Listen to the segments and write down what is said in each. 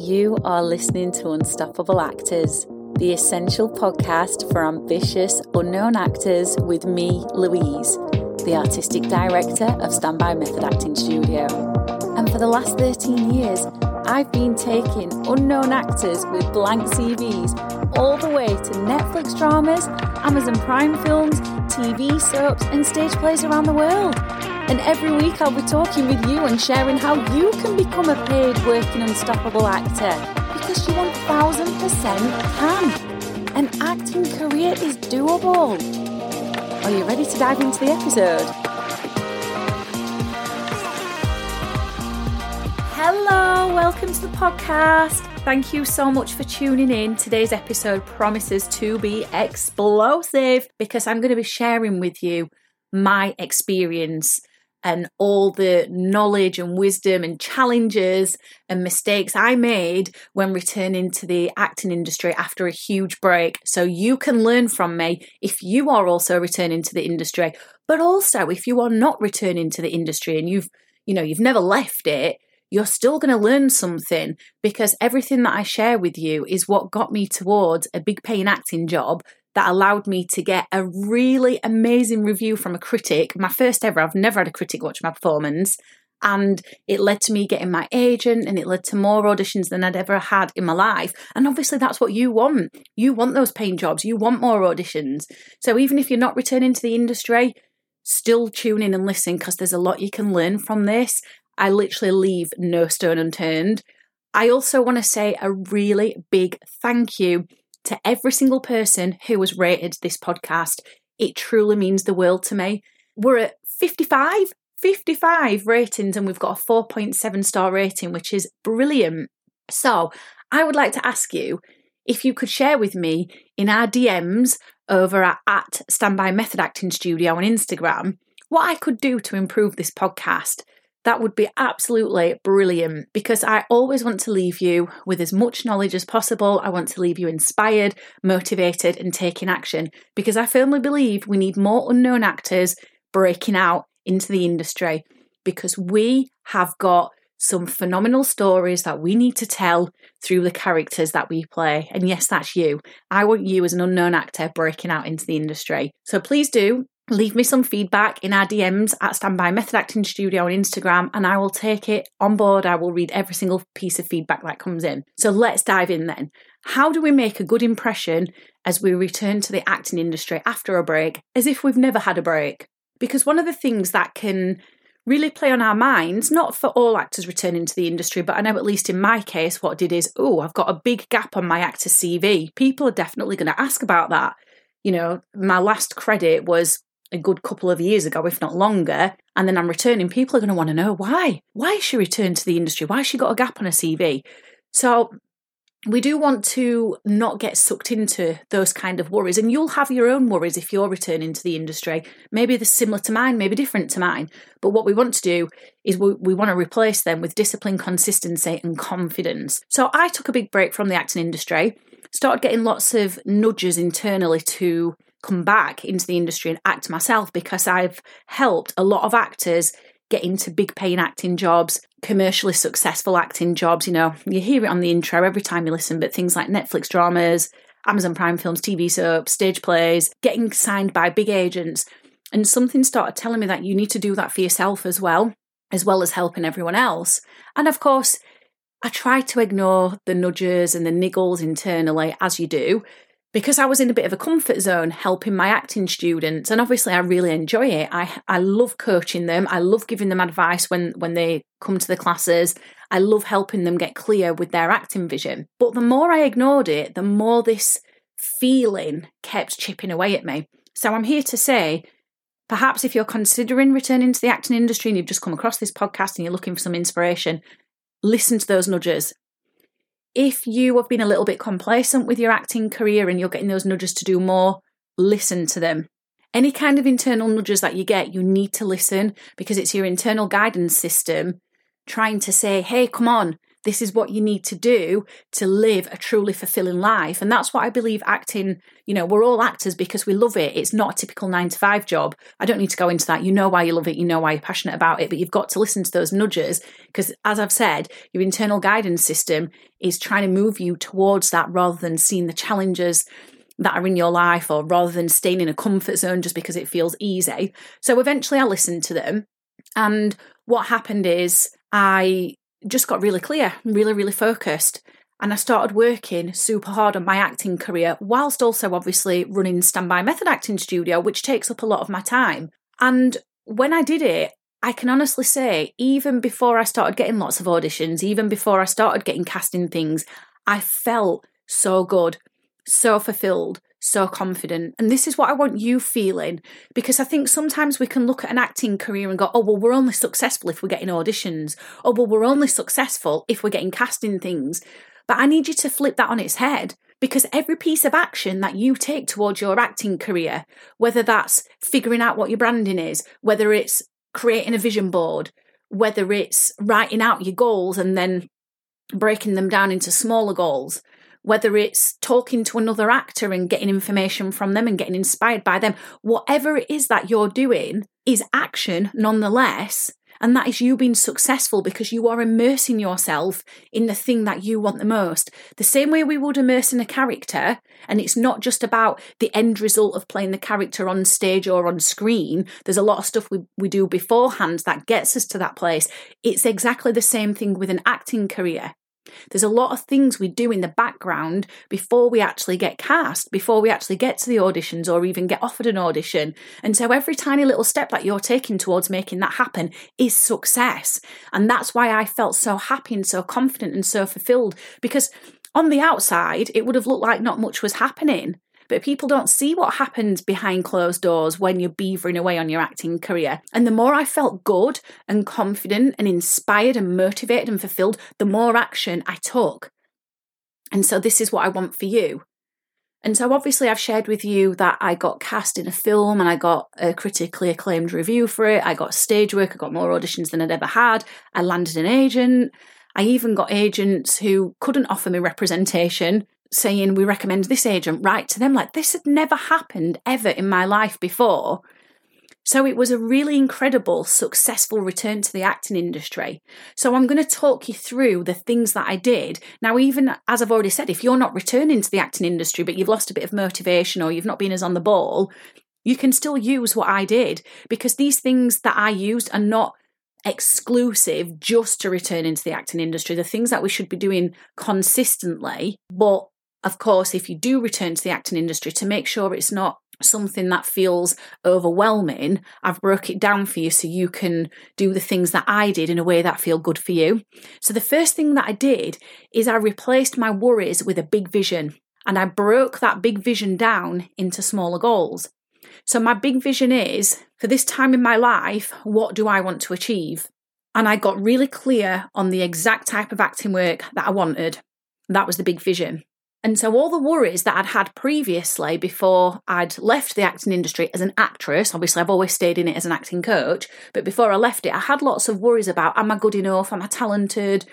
You are listening to Unstoppable Actors, the essential podcast for ambitious, unknown actors with me, Louise, the artistic director of Standby Method Acting Studio. And for the last 13 years, I've been taking unknown actors with blank CVs all the way to Netflix dramas, Amazon Prime films, TV soaps, and stage plays around the world. And every week I'll be talking with you and sharing how you can become a paid working unstoppable actor because you 1000% can. An acting career is doable. Are you ready to dive into the episode? Hello, welcome to the podcast. Thank you so much for tuning in. Today's episode promises to be explosive because I'm going to be sharing with you my experience and all the knowledge and wisdom and challenges and mistakes I made when returning to the acting industry after a huge break. So you can learn from me if you are also returning to the industry, but also if you are not returning to the industry and you've, you know, you've never left it, you're still going to learn something because everything that I share with you is what got me towards a big paying acting job that allowed me to get a really amazing review from a critic. My first ever, I've never had a critic watch my performance. And it led to me getting my agent and it led to more auditions than I'd ever had in my life. And obviously, that's what you want. You want those paying jobs, you want more auditions. So, even if you're not returning to the industry, still tune in and listen because there's a lot you can learn from this. I literally leave no stone unturned. I also want to say a really big thank you to every single person who has rated this podcast. It truly means the world to me. We're at 55, 55 ratings, and we've got a 4.7 star rating, which is brilliant. So, I would like to ask you if you could share with me in our DMs over at, at Standby Method Acting Studio on Instagram what I could do to improve this podcast that would be absolutely brilliant because I always want to leave you with as much knowledge as possible. I want to leave you inspired, motivated, and taking action because I firmly believe we need more unknown actors breaking out into the industry because we have got some phenomenal stories that we need to tell through the characters that we play. And yes, that's you. I want you as an unknown actor breaking out into the industry. So please do leave me some feedback in our DMs at Standby Method Acting Studio on Instagram, and I will take it on board. I will read every single piece of feedback that comes in. So let's dive in then. How do we make a good impression as we return to the acting industry after a break, as if we've never had a break? Because one of the things that can really play on our minds, not for all actors returning to the industry, but I know at least in my case, what I did is, oh, I've got a big gap on my actor CV. People are definitely going to ask about that. You know, my last credit was a good couple of years ago, if not longer, and then I'm returning, people are going to want to know why. Why has she returned to the industry? Why has she got a gap on her CV? So we do want to not get sucked into those kind of worries. And you'll have your own worries if you're returning to the industry. Maybe they're similar to mine, maybe different to mine. But what we want to do is we, we want to replace them with discipline, consistency, and confidence. So I took a big break from the acting industry, started getting lots of nudges internally to come back into the industry and act myself because I've helped a lot of actors get into big paying acting jobs, commercially successful acting jobs. You know, you hear it on the intro every time you listen, but things like Netflix dramas, Amazon Prime films, TV soaps, stage plays, getting signed by big agents. And something started telling me that you need to do that for yourself as well, as well as helping everyone else. And of course, I try to ignore the nudges and the niggles internally, as you do, because I was in a bit of a comfort zone helping my acting students and obviously I really enjoy it. I I love coaching them. I love giving them advice when when they come to the classes. I love helping them get clear with their acting vision. But the more I ignored it, the more this feeling kept chipping away at me. So I'm here to say perhaps if you're considering returning to the acting industry and you've just come across this podcast and you're looking for some inspiration, listen to those nudges if you have been a little bit complacent with your acting career and you're getting those nudges to do more, listen to them. Any kind of internal nudges that you get, you need to listen because it's your internal guidance system trying to say, hey, come on, This is what you need to do to live a truly fulfilling life. And that's what I believe acting, you know, we're all actors because we love it. It's not a typical nine to five job. I don't need to go into that. You know why you love it, you know why you're passionate about it, but you've got to listen to those nudges because, as I've said, your internal guidance system is trying to move you towards that rather than seeing the challenges that are in your life or rather than staying in a comfort zone just because it feels easy. So eventually I listened to them. And what happened is I just got really clear, really, really focused. And I started working super hard on my acting career, whilst also obviously running Standby Method Acting Studio, which takes up a lot of my time. And when I did it, I can honestly say, even before I started getting lots of auditions, even before I started getting casting things, I felt so good so fulfilled, so confident. And this is what I want you feeling because I think sometimes we can look at an acting career and go, oh, well, we're only successful if we're getting auditions. Oh, well, we're only successful if we're getting casting things. But I need you to flip that on its head because every piece of action that you take towards your acting career, whether that's figuring out what your branding is, whether it's creating a vision board, whether it's writing out your goals and then breaking them down into smaller goals, whether it's talking to another actor and getting information from them and getting inspired by them, whatever it is that you're doing is action nonetheless. And that is you being successful because you are immersing yourself in the thing that you want the most. The same way we would immerse in a character, and it's not just about the end result of playing the character on stage or on screen. There's a lot of stuff we, we do beforehand that gets us to that place. It's exactly the same thing with an acting career. There's a lot of things we do in the background before we actually get cast, before we actually get to the auditions or even get offered an audition. And so every tiny little step that you're taking towards making that happen is success. And that's why I felt so happy and so confident and so fulfilled because on the outside, it would have looked like not much was happening. But people don't see what happens behind closed doors when you're beavering away on your acting career. And the more I felt good and confident and inspired and motivated and fulfilled, the more action I took. And so this is what I want for you. And so, obviously, I've shared with you that I got cast in a film and I got a critically acclaimed review for it. I got stage work, I got more auditions than I'd ever had. I landed an agent. I even got agents who couldn't offer me representation saying we recommend this agent write to them like this had never happened ever in my life before. So it was a really incredible successful return to the acting industry. So i'm going to talk you through the things that i did. Now even as i've already said if you're not returning to the acting industry but you've lost a bit of motivation or you've not been as on the ball you can still use what i did because these things that i used are not exclusive just to return into the acting industry. The things that we should be doing consistently but of course, if you do return to the acting industry, to make sure it's not something that feels overwhelming, I've broke it down for you so you can do the things that I did in a way that feel good for you. So the first thing that I did is I replaced my worries with a big vision and I broke that big vision down into smaller goals. So my big vision is for this time in my life, what do I want to achieve? And I got really clear on the exact type of acting work that I wanted. That was the big vision. And so, all the worries that I'd had previously before I'd left the acting industry as an actress, obviously, I've always stayed in it as an acting coach, but before I left it, I had lots of worries about am I good enough? Am I talented?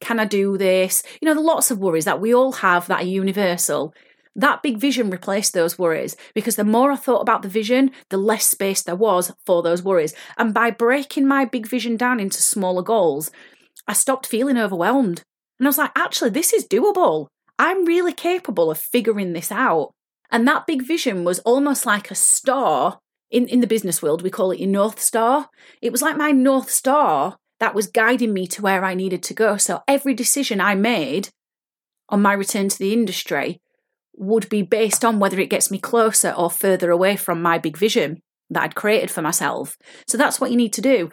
Can I do this? You know, the lots of worries that we all have that are universal. That big vision replaced those worries because the more I thought about the vision, the less space there was for those worries. And by breaking my big vision down into smaller goals, I stopped feeling overwhelmed. And I was like, actually, this is doable. I'm really capable of figuring this out. And that big vision was almost like a star. In, in the business world, we call it your North Star. It was like my North Star that was guiding me to where I needed to go. So every decision I made on my return to the industry would be based on whether it gets me closer or further away from my big vision that I'd created for myself. So that's what you need to do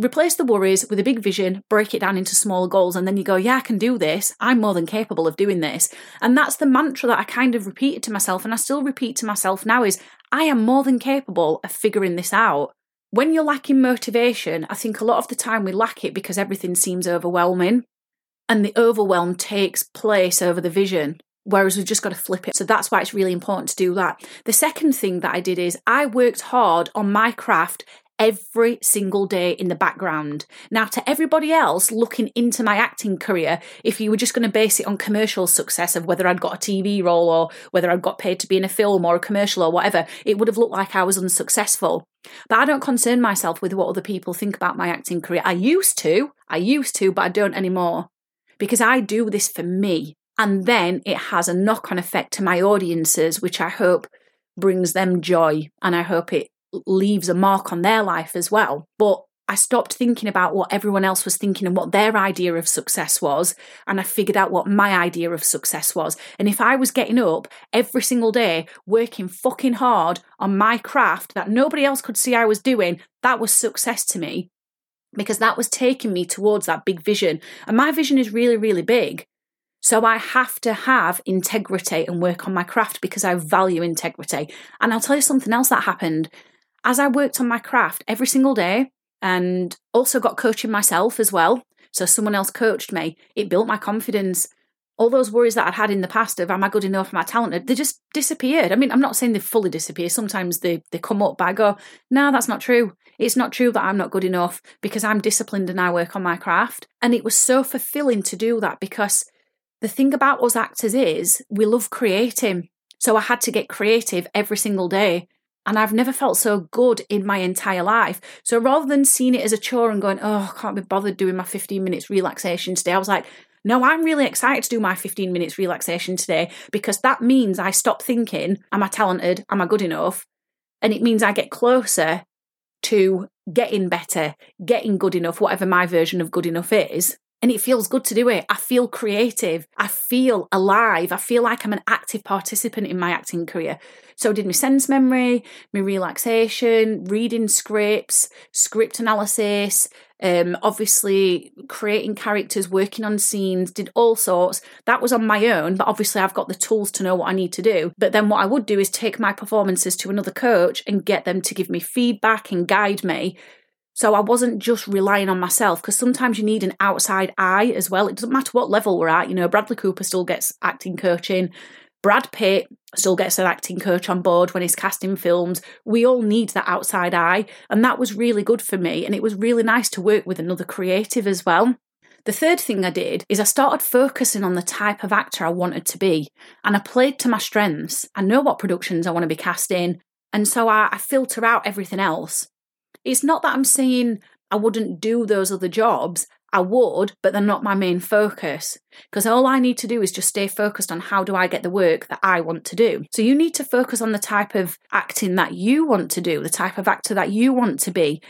replace the worries with a big vision, break it down into small goals, and then you go, Yeah, I can do this. I'm more than capable of doing this. And that's the mantra that I kind of repeated to myself, and I still repeat to myself now is I am more than capable of figuring this out. When you're lacking motivation, I think a lot of the time we lack it because everything seems overwhelming. And the overwhelm takes place over the vision whereas we've just got to flip it. So that's why it's really important to do that. The second thing that I did is I worked hard on my craft every single day in the background. Now, to everybody else looking into my acting career, if you were just going to base it on commercial success of whether I'd got a TV role or whether I'd got paid to be in a film or a commercial or whatever, it would have looked like I was unsuccessful. But I don't concern myself with what other people think about my acting career. I used to, I used to, but I don't anymore because I do this for me. And then it has a knock on effect to my audiences, which I hope brings them joy and I hope it leaves a mark on their life as well. But I stopped thinking about what everyone else was thinking and what their idea of success was. And I figured out what my idea of success was. And if I was getting up every single day, working fucking hard on my craft that nobody else could see I was doing, that was success to me because that was taking me towards that big vision. And my vision is really, really big. So I have to have integrity and work on my craft because I value integrity. And I'll tell you something else that happened. As I worked on my craft every single day and also got coaching myself as well, so someone else coached me, it built my confidence. All those worries that I'd had in the past of am I good enough, am I talented, they just disappeared. I mean, I'm not saying they fully disappear. Sometimes they, they come up, but I go, no, that's not true. It's not true that I'm not good enough because I'm disciplined and I work on my craft. And it was so fulfilling to do that because the thing about us actors is we love creating. So I had to get creative every single day. And I've never felt so good in my entire life. So rather than seeing it as a chore and going, oh, I can't be bothered doing my 15 minutes relaxation today, I was like, no, I'm really excited to do my 15 minutes relaxation today because that means I stop thinking, am I talented? Am I good enough? And it means I get closer to getting better, getting good enough, whatever my version of good enough is and it feels good to do it. I feel creative. I feel alive. I feel like I'm an active participant in my acting career. So did my sense memory, my relaxation, reading scripts, script analysis, um, obviously creating characters, working on scenes, did all sorts. That was on my own, but obviously I've got the tools to know what I need to do. But then what I would do is take my performances to another coach and get them to give me feedback and guide me so I wasn't just relying on myself because sometimes you need an outside eye as well. It doesn't matter what level we're at. You know, Bradley Cooper still gets acting coaching. Brad Pitt still gets an acting coach on board when he's casting films. We all need that outside eye. And that was really good for me. And it was really nice to work with another creative as well. The third thing I did is I started focusing on the type of actor I wanted to be. And I played to my strengths. I know what productions I want to be cast in. And so I, I filter out everything else. It's not that I'm saying I wouldn't do those other jobs. I would, but they're not my main focus. Because all I need to do is just stay focused on how do I get the work that I want to do. So you need to focus on the type of acting that you want to do, the type of actor that you want to be,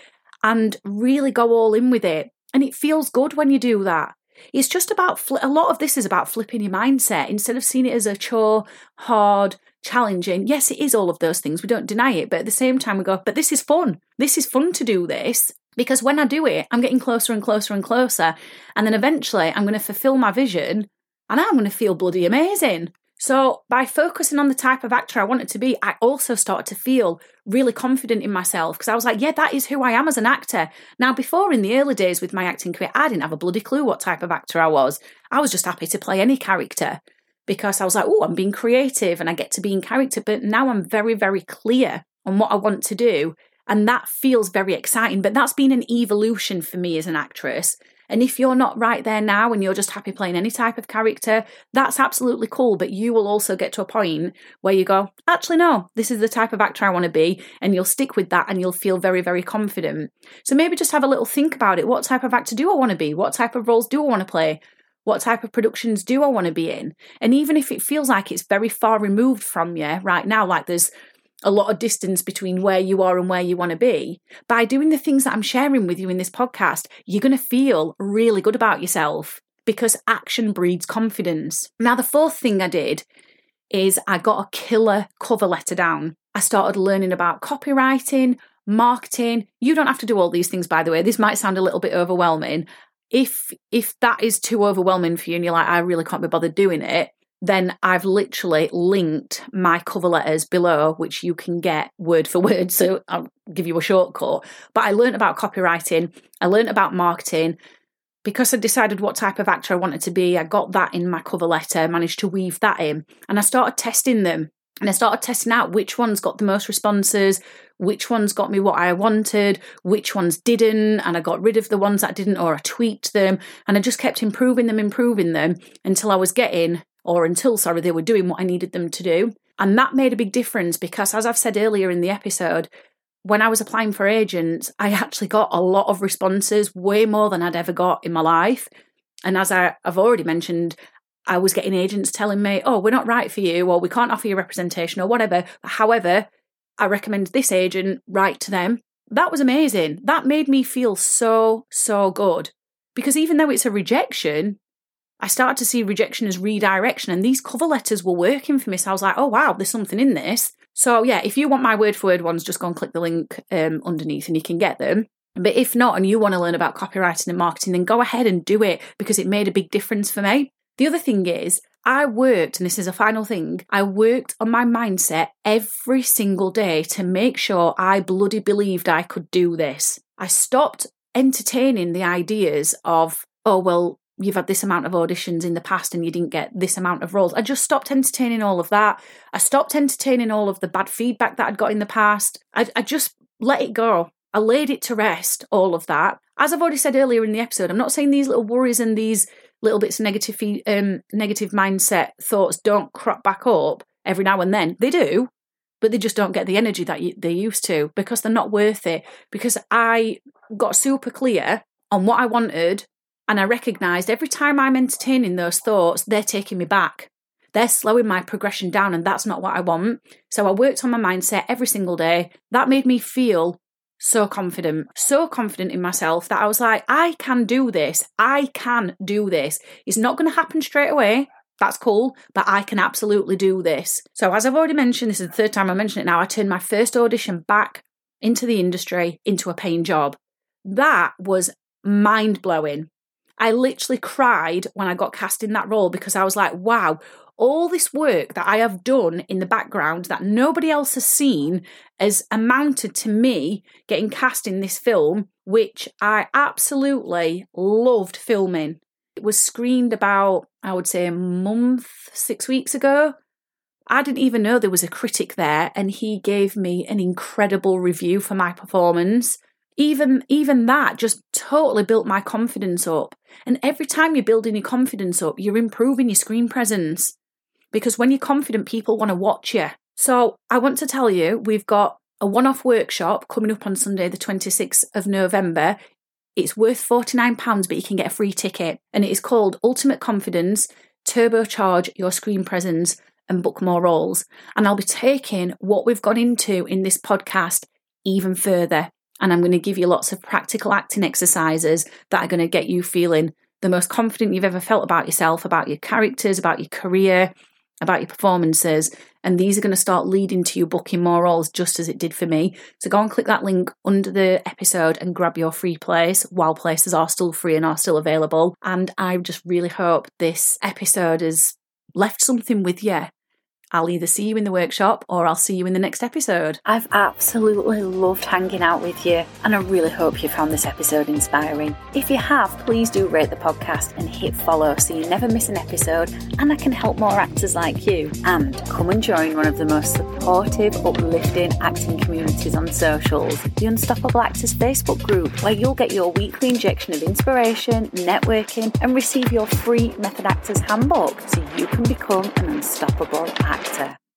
and really go all in with it. And it feels good when you do that. It's just about, a lot of this is about flipping your mindset instead of seeing it as a chore, hard, challenging. Yes, it is all of those things. We don't deny it. But at the same time, we go, but this is fun. This is fun to do this. Because when I do it, I'm getting closer and closer and closer. And then eventually, I'm going to fulfill my vision and I'm going to feel bloody amazing. So, by focusing on the type of actor I wanted to be, I also started to feel really confident in myself because I was like, yeah, that is who I am as an actor. Now, before in the early days with my acting career, I didn't have a bloody clue what type of actor I was. I was just happy to play any character because I was like, oh, I'm being creative and I get to be in character. But now I'm very, very clear on what I want to do. And that feels very exciting. But that's been an evolution for me as an actress. And if you're not right there now and you're just happy playing any type of character, that's absolutely cool. But you will also get to a point where you go, actually, no, this is the type of actor I want to be. And you'll stick with that and you'll feel very, very confident. So maybe just have a little think about it. What type of actor do I want to be? What type of roles do I want to play? What type of productions do I want to be in? And even if it feels like it's very far removed from you right now, like there's a lot of distance between where you are and where you want to be, by doing the things that I'm sharing with you in this podcast, you're going to feel really good about yourself because action breeds confidence. Now, the fourth thing I did is I got a killer cover letter down. I started learning about copywriting, marketing. You don't have to do all these things, by the way. This might sound a little bit overwhelming if if that is too overwhelming for you and you're like, I really can't be bothered doing it, then I've literally linked my cover letters below, which you can get word for word. So I'll give you a shortcut. But I learned about copywriting, I learned about marketing. Because I decided what type of actor I wanted to be, I got that in my cover letter, managed to weave that in, and I started testing them. And I started testing out which ones got the most responses, which ones got me what I wanted, which ones didn't, and I got rid of the ones that didn't, or I tweaked them, and I just kept improving them, improving them until I was getting, or until, sorry, they were doing what I needed them to do. And that made a big difference because, as I've said earlier in the episode, when I was applying for agents, I actually got a lot of responses, way more than I'd ever got in my life. And as I, have already mentioned, I was getting agents telling me, oh, we're not right for you, or we can't offer you representation, or whatever. However, I recommend this agent, write to them. That was amazing. That made me feel so, so good. Because even though it's a rejection, I started to see rejection as redirection, and these cover letters were working for me. So I was like, oh, wow, there's something in this. So, yeah, if you want my word for word ones, just go and click the link um, underneath and you can get them. But if not, and you want to learn about copywriting and marketing, then go ahead and do it because it made a big difference for me. The other thing is, I worked, and this is a final thing, I worked on my mindset every single day to make sure I bloody believed I could do this. I stopped entertaining the ideas of, oh, well, you've had this amount of auditions in the past and you didn't get this amount of roles. I just stopped entertaining all of that. I stopped entertaining all of the bad feedback that I'd got in the past. I, I just let it go. I laid it to rest, all of that. As I've already said earlier in the episode, I'm not saying these little worries and these little bits of negative um, negative mindset thoughts don't crop back up every now and then. They do, but they just don't get the energy that they used to because they're not worth it. Because I got super clear on what I wanted, and I recognised every time I'm entertaining those thoughts, they're taking me back. They're slowing my progression down, and that's not what I want. So I worked on my mindset every single day. That made me feel so confident, so confident in myself that I was like, I can do this. I can do this. It's not going to happen straight away. That's cool, but I can absolutely do this. So, as I've already mentioned, this is the third time I mentioned it now, I turned my first audition back into the industry into a paying job. That was mind blowing. I literally cried when I got cast in that role because I was like, wow, all this work that I have done in the background that nobody else has seen has amounted to me getting cast in this film, which I absolutely loved filming. It was screened about, I would say, a month, six weeks ago. I didn't even know there was a critic there, and he gave me an incredible review for my performance. Even even that just totally built my confidence up. And every time you're building your confidence up, you're improving your screen presence because when you're confident, people want to watch you. So I want to tell you, we've got a one off workshop coming up on Sunday, the 26th of November. It's worth £49, but you can get a free ticket. And it is called Ultimate Confidence Turbocharge Your Screen Presence and Book More Roles. And I'll be taking what we've gone into in this podcast even further. And I'm going to give you lots of practical acting exercises that are going to get you feeling the most confident you've ever felt about yourself, about your characters, about your career, about your performances, and these are going to start leading to you booking more roles just as it did for me. So go and click that link under the episode and grab your free place while places are still free and are still available. And I just really hope this episode has left something with you I'll either see you in the workshop or I'll see you in the next episode. I've absolutely loved hanging out with you, and I really hope you found this episode inspiring. If you have, please do rate the podcast and hit follow so you never miss an episode, and I can help more actors like you. And come and join one of the most supportive, uplifting acting communities on socials, the Unstoppable Actors Facebook group, where you'll get your weekly injection of inspiration, networking, and receive your free Method Actors handbook so you can become an unstoppable actor actor.